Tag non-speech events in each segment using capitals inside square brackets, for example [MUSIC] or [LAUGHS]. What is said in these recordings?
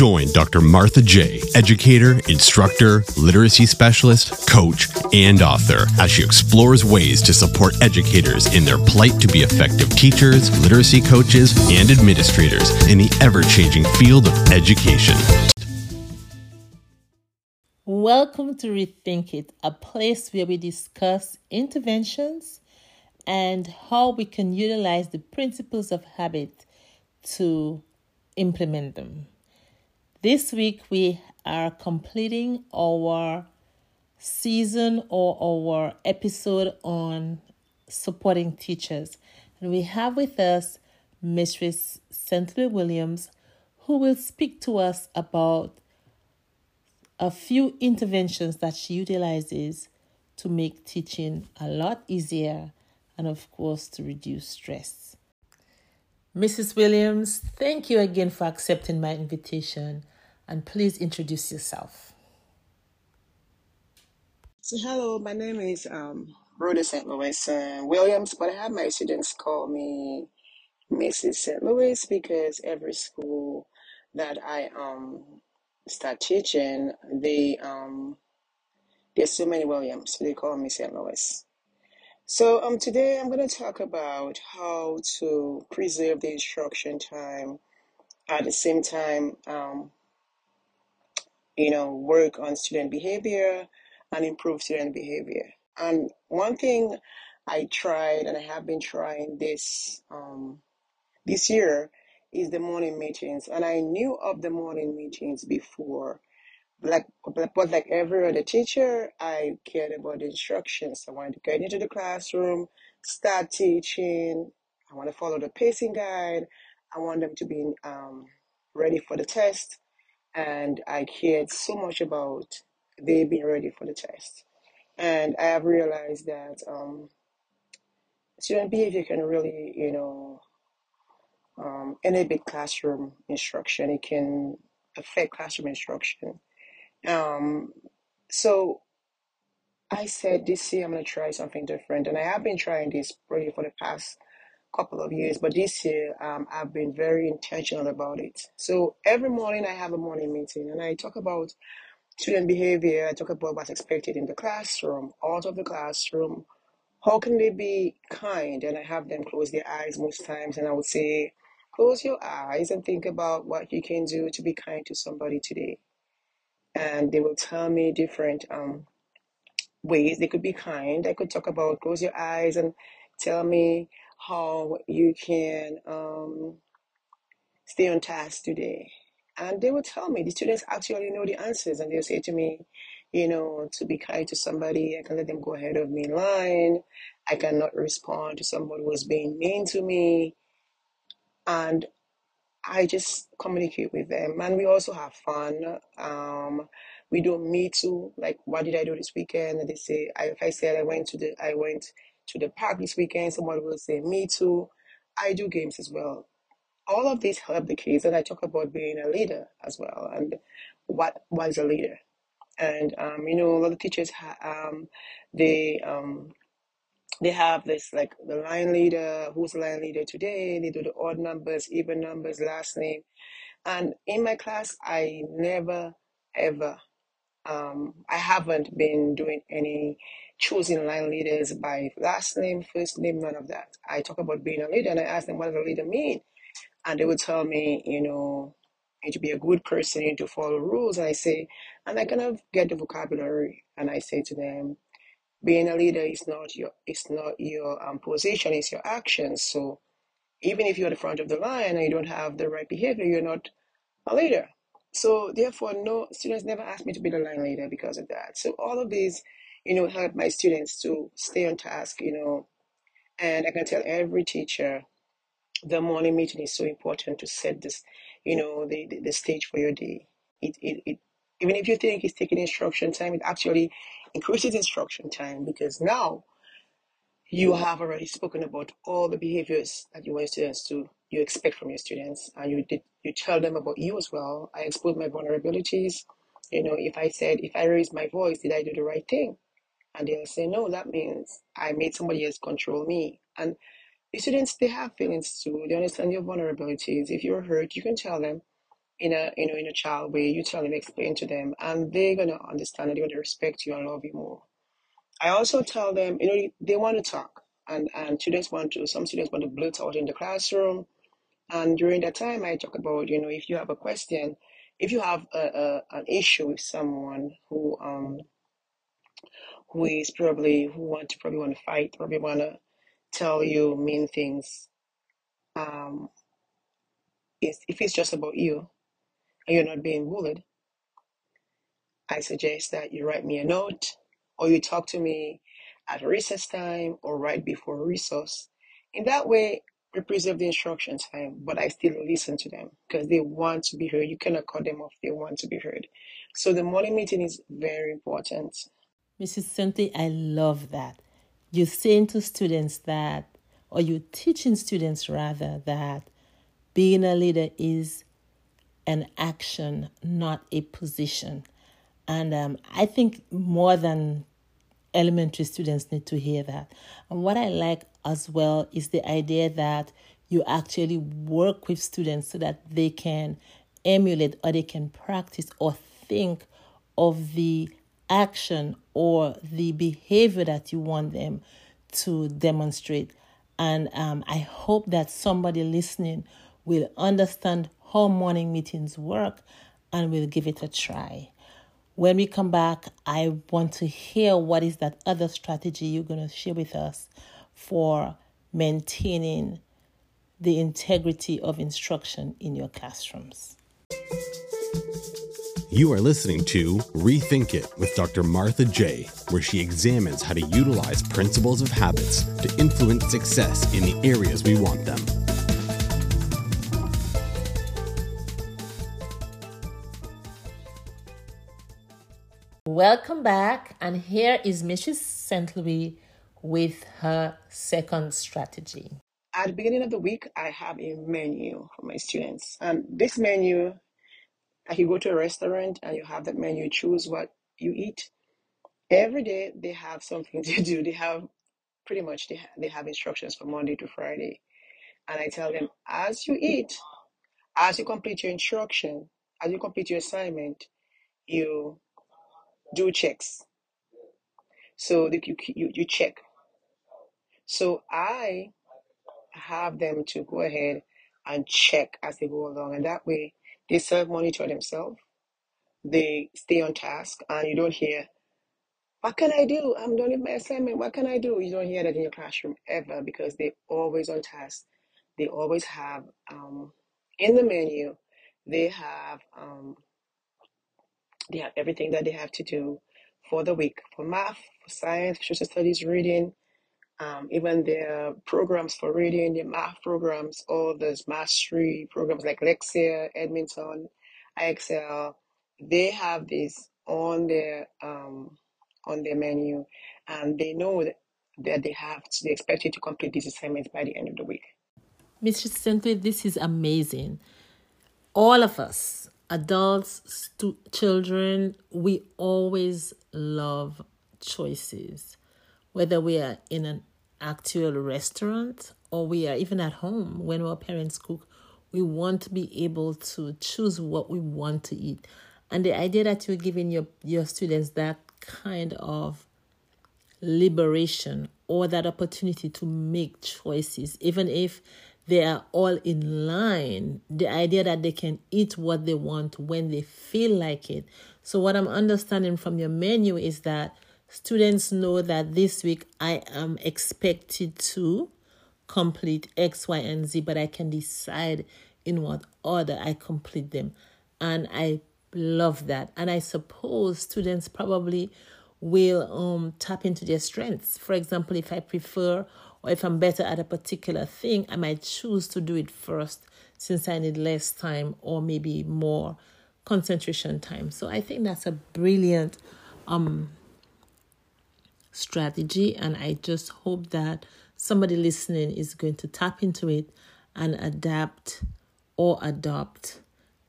Join Dr. Martha J., educator, instructor, literacy specialist, coach, and author, as she explores ways to support educators in their plight to be effective teachers, literacy coaches, and administrators in the ever changing field of education. Welcome to Rethink It, a place where we discuss interventions and how we can utilize the principles of habit to implement them. This week we are completing our season or our episode on supporting teachers. And we have with us Mistress Cynthia Williams, who will speak to us about a few interventions that she utilizes to make teaching a lot easier and, of course, to reduce stress. Mrs. Williams, thank you again for accepting my invitation and please introduce yourself. So, hello, my name is um, Rhoda St. Louis uh, Williams, but I have my students call me Mrs. St. Louis because every school that I um start teaching, they um there's so many Williams, so they call me St. Louis. So um, today I'm going to talk about how to preserve the instruction time at the same time, um, you know, work on student behavior and improve student behavior. And one thing I tried and I have been trying this um, this year is the morning meetings. And I knew of the morning meetings before like but like every other teacher, I cared about the instructions. I wanted to get into the classroom, start teaching. I want to follow the pacing guide. I want them to be um, ready for the test, and I cared so much about they being ready for the test. And I have realized that um, student behavior can really, you know, um, inhibit classroom instruction. It can affect classroom instruction. Um, so I said this year I'm gonna try something different, and I have been trying this really for the past couple of years, but this year um, I've been very intentional about it. So every morning I have a morning meeting, and I talk about student behavior. I talk about what's expected in the classroom, out of the classroom. How can they be kind? And I have them close their eyes most times, and I would say, close your eyes and think about what you can do to be kind to somebody today and they will tell me different um, ways they could be kind. I could talk about close your eyes and tell me how you can um, stay on task today. And they will tell me, the students actually know the answers, and they'll say to me, you know, to be kind to somebody, I can let them go ahead of me in line. I cannot respond to somebody who's being mean to me. And I just communicate with them, and we also have fun. Um, we don't meet too. Like, what did I do this weekend? And they say, I, if I said I went to the, I went to the park this weekend, Someone will say me too. I do games as well. All of these help the kids, and I talk about being a leader as well, and what was a leader. And um, you know, a lot of teachers, ha- um, they um, they have this like the line leader, who's the line leader today. They do the odd numbers, even numbers, last name. And in my class, I never ever, um, I haven't been doing any choosing line leaders by last name, first name, none of that. I talk about being a leader and I ask them, what does a leader mean? And they would tell me, you know, you need to be a good person, you need to follow rules. And I say, and I kind of get the vocabulary and I say to them, being a leader is not your it's not your um, position it's your actions so even if you're at the front of the line and you don't have the right behavior you're not a leader so therefore no students never asked me to be the line leader because of that so all of these you know help my students to stay on task you know. And i can tell every teacher the morning meeting is so important to set this you know the, the, the stage for your day. It, it, it even if you think it's taking instruction time it actually increases instruction time because now you have already spoken about all the behaviors that you want students to you expect from your students. And you did you tell them about you as well. I expose my vulnerabilities. You know if i said if i raise my voice did i do the right thing and they'll say no that means i made somebody else control me and the students they have feelings too they understand your vulnerabilities if you're hurt you can tell them in a you know in a child way. You tell them, explain to them, and they're gonna understand and they're gonna respect you and love you more. I also tell them, you know, they want to talk, and and students want to. Some students want to blurt out in the classroom, and during that time, I talk about, you know, if you have a question, if you have a, a an issue with someone who um who is probably who want to probably want to fight, probably want to tell you mean things. Um, if if it's just about you and you're not being bullied, I suggest that you write me a note or you talk to me at recess time or right before recess. In that way, we preserve the instruction time, but I still listen to them because they want to be heard. You cannot cut them off, they want to be heard. So the morning meeting is very important. Mrs. Simply, I love that. You're saying to students that, or you're teaching students rather, that being a leader is an action, not a position. And um, I think more than elementary students need to hear that. And what I like as well is the idea that you actually work with students so that they can emulate or they can practice or think of the action or the behavior that you want them to demonstrate. And um, I hope that somebody listening will understand how morning meetings work and will give it a try. When we come back, I want to hear what is that other strategy you're going to share with us for maintaining the integrity of instruction in your classrooms. You are listening to Rethink It with Dr. Martha J., where she examines how to utilize principles of habits to influence success in the areas we want them. Welcome back, and here is Mrs. St. Louis with her second strategy. At the beginning of the week, I have a menu for my students, and this menu, like you go to a restaurant and you have that menu, choose what you eat. Every day they have something [LAUGHS] to do. They have pretty much they have, they have instructions from Monday to Friday, and I tell them as you eat, as you complete your instruction, as you complete your assignment, you do checks. So you, you, you check. So I have them to go ahead and check as they go along. And that way they self monitor themselves. They stay on task and you don't hear, what can I do? I'm done with my assignment. What can I do? You don't hear that in your classroom ever because they're always on task. They always have um, in the menu, they have um, they have everything that they have to do for the week for math, for science, for social studies, reading, um, even their programs for reading, their math programs, all those mastery programs like Lexia, Edmentum, IXL, they have this on their um, on their menu, and they know that, they have to, they expect you to complete these assignments by the end of the week. Mr. Simply, this is amazing. All of us adults, stu- children, we always love choices. Whether we are in an actual restaurant or we are even at home when our parents cook, we want to be able to choose what we want to eat. And the idea that you're giving your, your students that kind of liberation or that opportunity to make choices, even if they are all in line. The idea that they can eat what they want when they feel like it. So, what I'm understanding from your menu is that students know that this week I am expected to complete X, Y, and Z, but I can decide in what order I complete them. And I love that. And I suppose students probably will um tap into their strengths. For example, if I prefer or if I'm better at a particular thing, I might choose to do it first since I need less time or maybe more concentration time. So I think that's a brilliant um strategy and I just hope that somebody listening is going to tap into it and adapt or adopt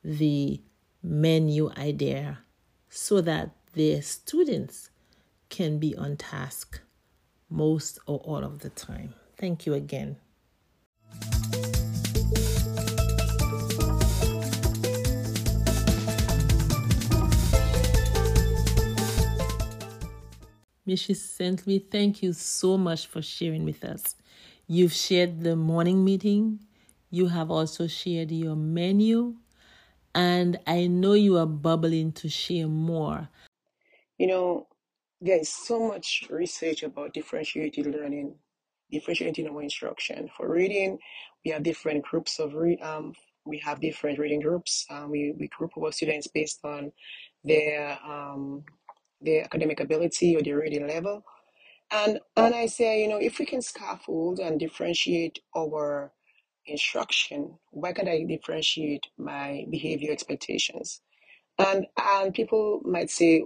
the menu idea so that their students can be on task most or all of the time. Thank you again. Mrs. Louis, thank you so much for sharing with us. You've shared the morning meeting. You have also shared your menu. And I know you are bubbling to share more. You know, there is so much research about differentiated learning, differentiating our instruction. For reading, we have different groups of. Um, we have different reading groups. Um, we we group our students based on their um, their academic ability or their reading level. And and I say, you know, if we can scaffold and differentiate our instruction, why can't I differentiate my behavior expectations? And and people might say,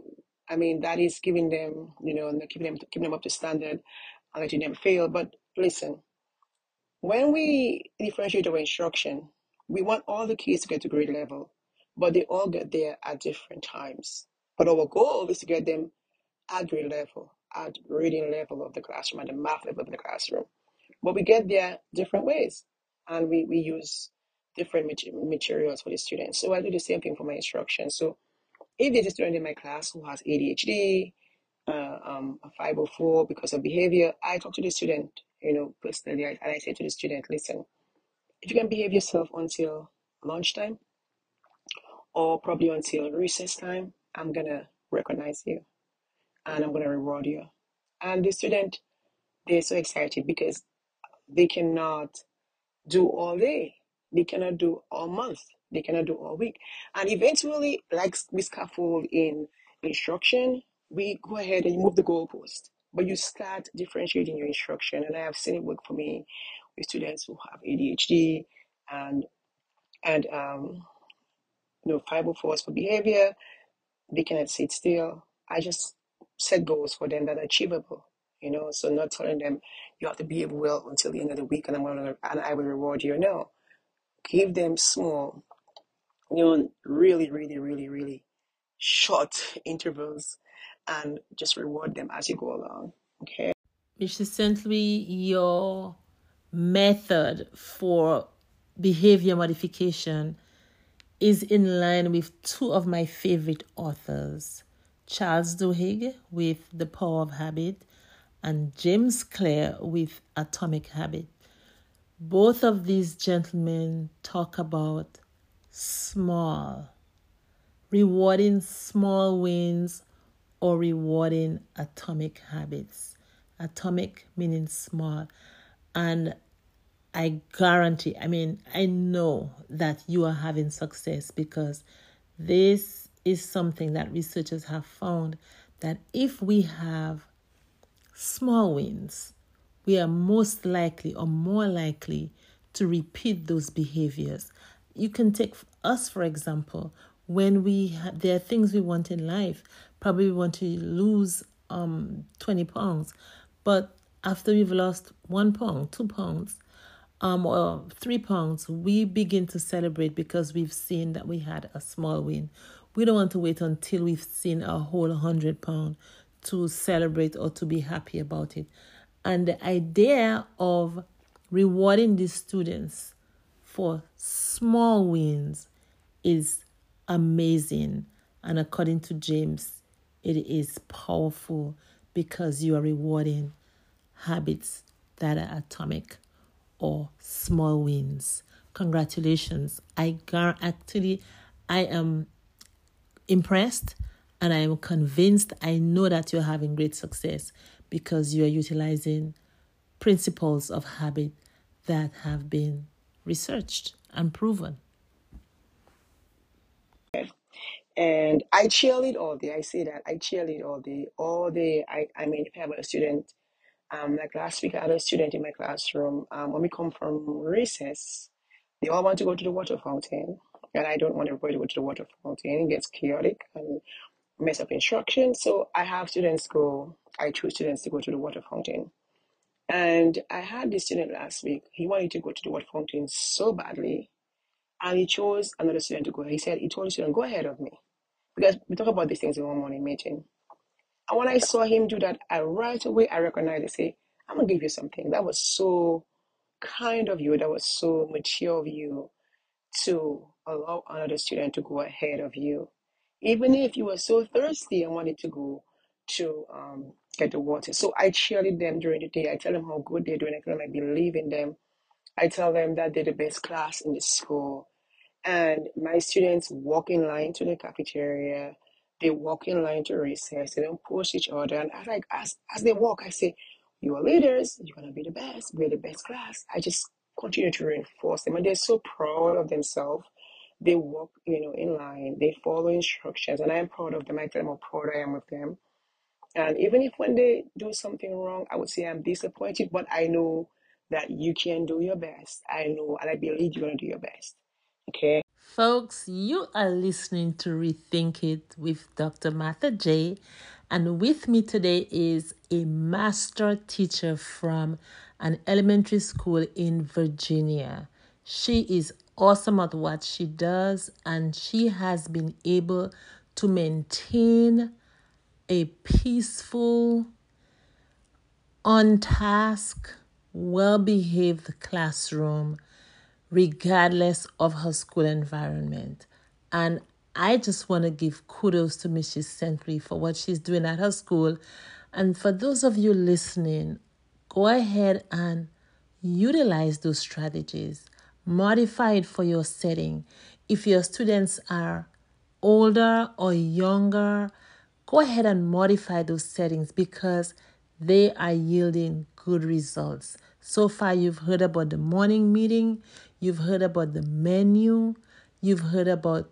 I mean, that is giving them, you know, keeping them keeping them up to standard and letting them fail. But listen, when we differentiate our instruction, we want all the kids to get to grade level, but they all get there at different times. But our goal is to get them at grade level, at reading level of the classroom, at the math level of the classroom. But we get there different ways, and we, we use different materials for the students. So I do the same thing for my instruction. So if there's a student in my class who has ADHD, uh, um, a 504 because of behavior, I talk to the student, you know, personally, and I say to the student, listen, if you can behave yourself until lunchtime or probably until recess time, I'm gonna recognize you and I'm gonna reward you. And the student, they're so excited because they cannot do all day. They cannot do all month. They cannot do all week. And eventually, like we scaffold in instruction, we go ahead and move the goalpost. But you start differentiating your instruction. And I have seen it work for me with students who have ADHD and and um, you know, 504s for behavior. They cannot sit still. I just set goals for them that are achievable. You know, so not telling them you have to behave well until the end of the week and I'm gonna and I will reward you. No. Give them small, you know, really, really, really, really short [LAUGHS] intervals and just reward them as you go along. Okay. Mr. St. Louis, your method for behavior modification is in line with two of my favorite authors, Charles Duhigg with The Power of Habit and James Clear with Atomic Habit. Both of these gentlemen talk about small, rewarding small wins or rewarding atomic habits. Atomic meaning small. And I guarantee, I mean, I know that you are having success because this is something that researchers have found that if we have small wins, we are most likely or more likely to repeat those behaviors. You can take us, for example, when we ha- there are things we want in life. Probably we want to lose um 20 pounds, but after we've lost one pound, two pounds, um, or three pounds, we begin to celebrate because we've seen that we had a small win. We don't want to wait until we've seen a whole hundred pound to celebrate or to be happy about it. And the idea of rewarding these students for small wins is amazing. And according to James, it is powerful because you are rewarding habits that are atomic or small wins. Congratulations. I gar- actually I am impressed and I am convinced, I know that you're having great success because you're utilizing principles of habit that have been researched and proven. And I cheerlead all day. I say that I cheerlead all day, all day. I, I mean, if I have a student, um, like last week, I had a student in my classroom. Um, when we come from recess, they all want to go to the water fountain, and I don't want everybody to go to the water fountain. It gets chaotic, and mess up instruction. So I have students go, I choose students to go to the water fountain. And I had this student last week. He wanted to go to the water fountain so badly. And he chose another student to go. He said, he told the student, go ahead of me. Because we talk about these things in one morning meeting. And when I saw him do that, I right away I recognized I say, I'm gonna give you something. That was so kind of you. That was so mature of you to allow another student to go ahead of you. Even if you were so thirsty and wanted to go, to um, get the water. So I cheerlead them during the day. I tell them how good they're doing. I tell them I believe in them. I tell them that they're the best class in the school. And my students walk in line to the cafeteria. They walk in line to recess. They don't push each other. And as, I, as, as they walk, I say, you are leaders. You're to be the best. We're the best class. I just continue to reinforce them. And they're so proud of themselves. They walk, you know, in line. They follow instructions. And I am proud of them. I tell them how proud I am of them. And even if when they do something wrong, I would say I'm disappointed, but I know that you can do your best. I know and I believe you're to do your best. Okay. Folks, you are listening to Rethink It with Dr. Martha J. And with me today is a master teacher from an elementary school in Virginia. She is awesome at what she does, and she has been able to maintain a peaceful, on task, well behaved classroom, regardless of her school environment. And I just want to give kudos to Mrs. St. Louis for what she's doing at her school. And for those of you listening, go ahead and utilize those strategies, modify it for your setting. If your students are older or younger, go ahead and modify those settings because they are yielding good results. So far, you've heard about the morning meeting, you've heard about the menu, you've heard about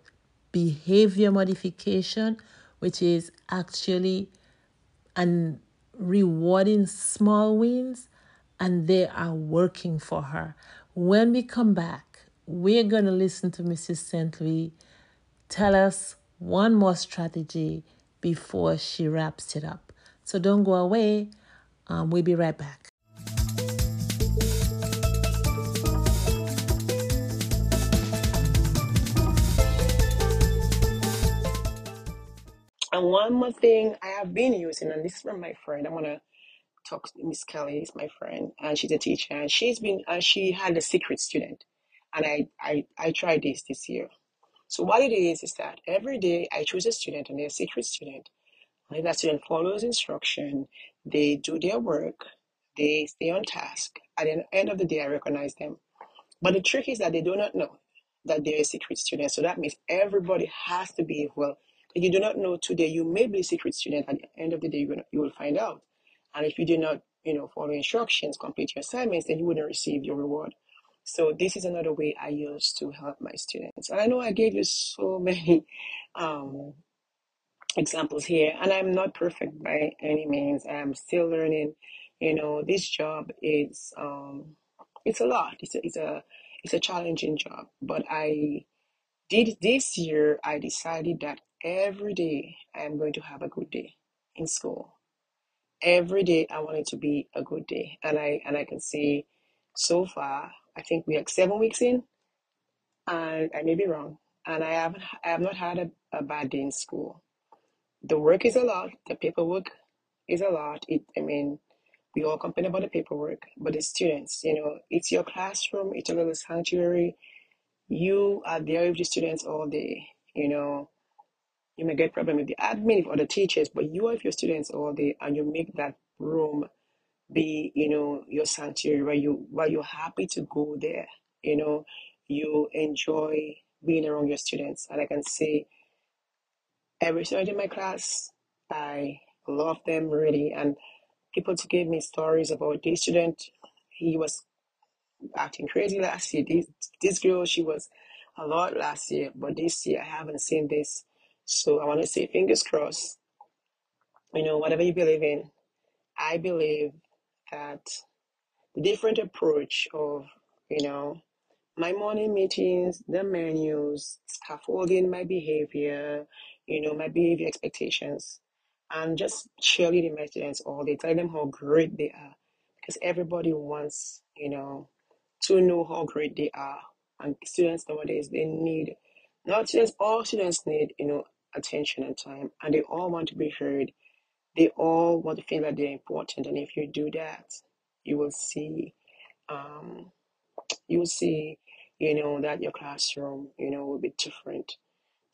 behavior modification, which is actually and rewarding small wins, and they are working for her. When we come back, we're going to listen to Mrs. St. Louis tell us one more strategy before she wraps it up. So don't go away. Um, we'll be right back. And one more thing I have been using, and this is from my friend. I want to talk. To Miss Kelly is my friend, and she's a teacher, and she's been, she had a secret student, and I, I, I tried this this year. So what it is is that every day I choose a student, and they're a secret student, and that student follows instruction, they do their work, they stay on task. At the end of the day, I recognize them. But the trick is that they do not know that they're a secret student. So that means everybody has to behave well. You do not know today, you may be a secret student. At the end of the day, gonna, you will find out. And if you do not, you know, follow instructions, complete your assignments, then you wouldn't receive your reward. So this is another way I use to help my students. And I know I gave you so [LAUGHS] many um, examples here and i'm not perfect by any means i'm still learning you know this job is um it's a lot it's a it's a it's a challenging job but i did this year i decided that every day i'm going to have a good day in school every day i want it to be a good day and i and i can see so far i think we are seven weeks in and i may be wrong and i haven't i have not had a, a bad day in school the work is a lot. The paperwork is a lot. It, I mean, we all complain about the paperwork, but the students, you know, it's your classroom, it's a little sanctuary. You are there with the students all day. You know, you may get problem with the admin or the teachers, but you are with your students all day, and you make that room be, you know, your sanctuary where you where you're happy to go there. You know, you enjoy being around your students, and I can say every student in my class, I love them really. And people to give me stories about this student. He was acting crazy last year. This, this girl, she was a lot last year, but this year I haven't seen this. So I want to say fingers crossed. You know, whatever you believe in, I believe that the different approach of, you know, my morning meetings, the menus, scaffolding my behavior, you know, my behavior expectations, and just cheerleading my students all day, telling them how great they are. Because everybody wants, you know, to know how great they are. And students nowadays, they need, not students, all students need, you know, attention and time, and they all want to be heard. They all want to feel that they're important. And if you do that, you will see, um, you will see you know, that your classroom, you know, will be different.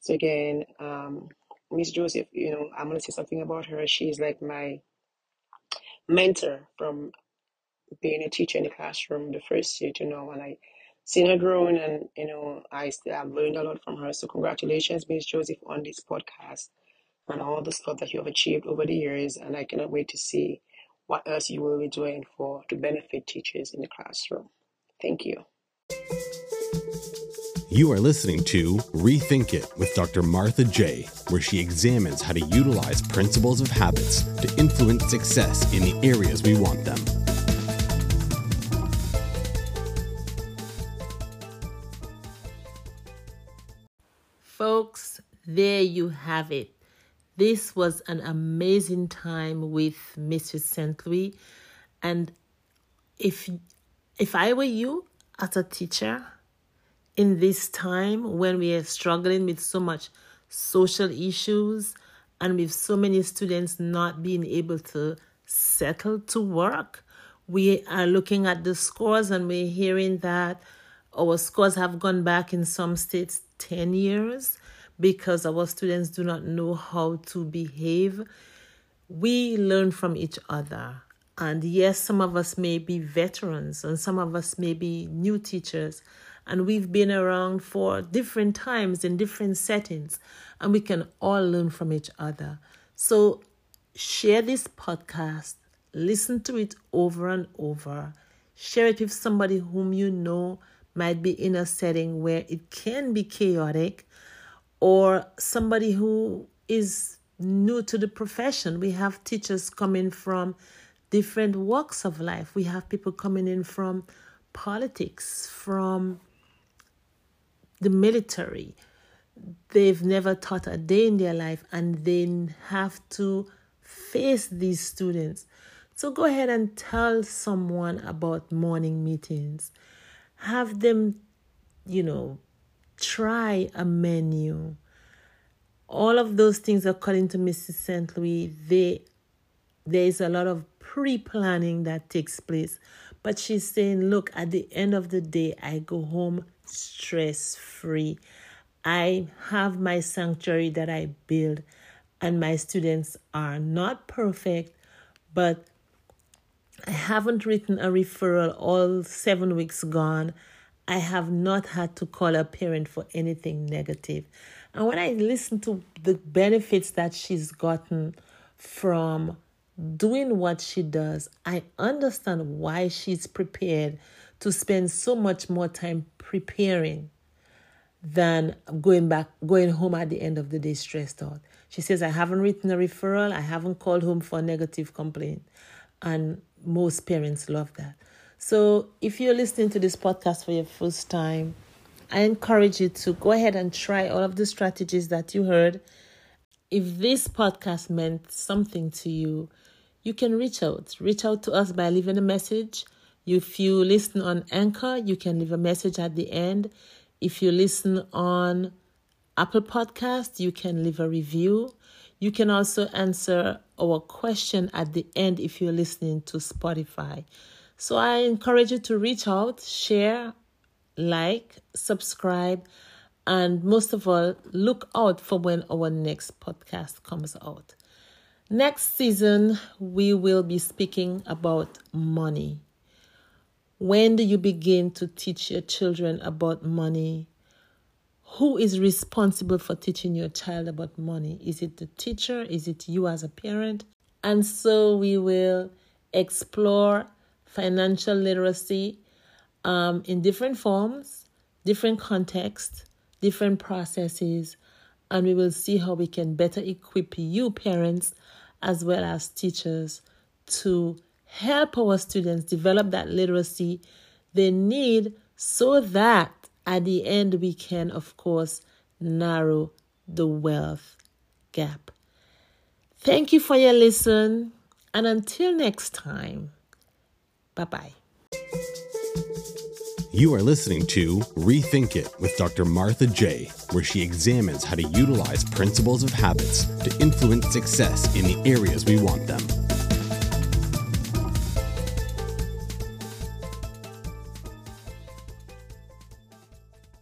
So again, um, Miss Joseph, you know, I'm gonna say something about her. She's like my mentor from being a teacher in the classroom, the first year to know, and I seen her growing, and you know, I still have learned a lot from her. So congratulations, Miss Joseph, on this podcast and all the stuff that you have achieved over the years, and I cannot wait to see what else you will be doing for to benefit teachers in the classroom. Thank you. You are listening to Rethink It with Dr. Martha J., where she examines how to utilize principles of habits to influence success in the areas we want them. There you have it. This was an amazing time with Mrs. St. Louis. And if if I were you as a teacher in this time when we are struggling with so much social issues and with so many students not being able to settle to work, we are looking at the scores and we're hearing that our scores have gone back in some states 10 years because our students do not know how to behave. We learn from each other. And yes, some of us may be veterans and some of us may be new teachers. And we've been around for different times in different settings. And we can all learn from each other. So share this podcast, listen to it over and over, share it with somebody whom you know might be in a setting where it can be chaotic or somebody who is new to the profession. We have teachers coming from different walks of life. We have people coming in from politics, from the military. They've never taught a day in their life and they have to face these students. So go ahead and tell someone about morning meetings. Have them, you know, try a menu. All of those things, according to Mrs. St. Louis, they there is a lot of pre-planning that takes place. But she's saying, look, at the end of the day, I go home stress-free. I have my sanctuary that I build, and my students are not perfect, but I haven't written a referral all seven weeks gone. I have not had to call a parent for anything negative. And when I listen to the benefits that she's gotten from doing what she does, I understand why she's prepared to spend so much more time preparing than going back going home at the end of the day stressed out. She says I haven't written a referral, I haven't called home for a negative complaint. And most parents love that. So, if you're listening to this podcast for your first time, I encourage you to go ahead and try all of the strategies that you heard. If this podcast meant something to you, you can reach out. Reach out to us by leaving a message. If you listen on Anchor, you can leave a message at the end. If you listen on Apple Podcast, you can leave a review. You can also answer our question at the end if you're listening to Spotify. So I encourage you to reach out, share, like, subscribe, and most of all, look out for when our next podcast comes out. Next season, we will be speaking about money. When do you begin to teach your children about money? Who is responsible for teaching your child about money? Is it the teacher? Is it you as a parent? And so we will explore financial literacy um, in different forms, different contexts, different processes, and we will see how we can better equip you, parents, as well as teachers, to help our students develop that literacy they need so that at the end we can, of course, narrow the wealth gap. Thank you for your listen, and until next time. Bye bye. You are listening to Rethink It with Dr. Martha J., where she examines how to utilize principles of habits to influence success in the areas we want them.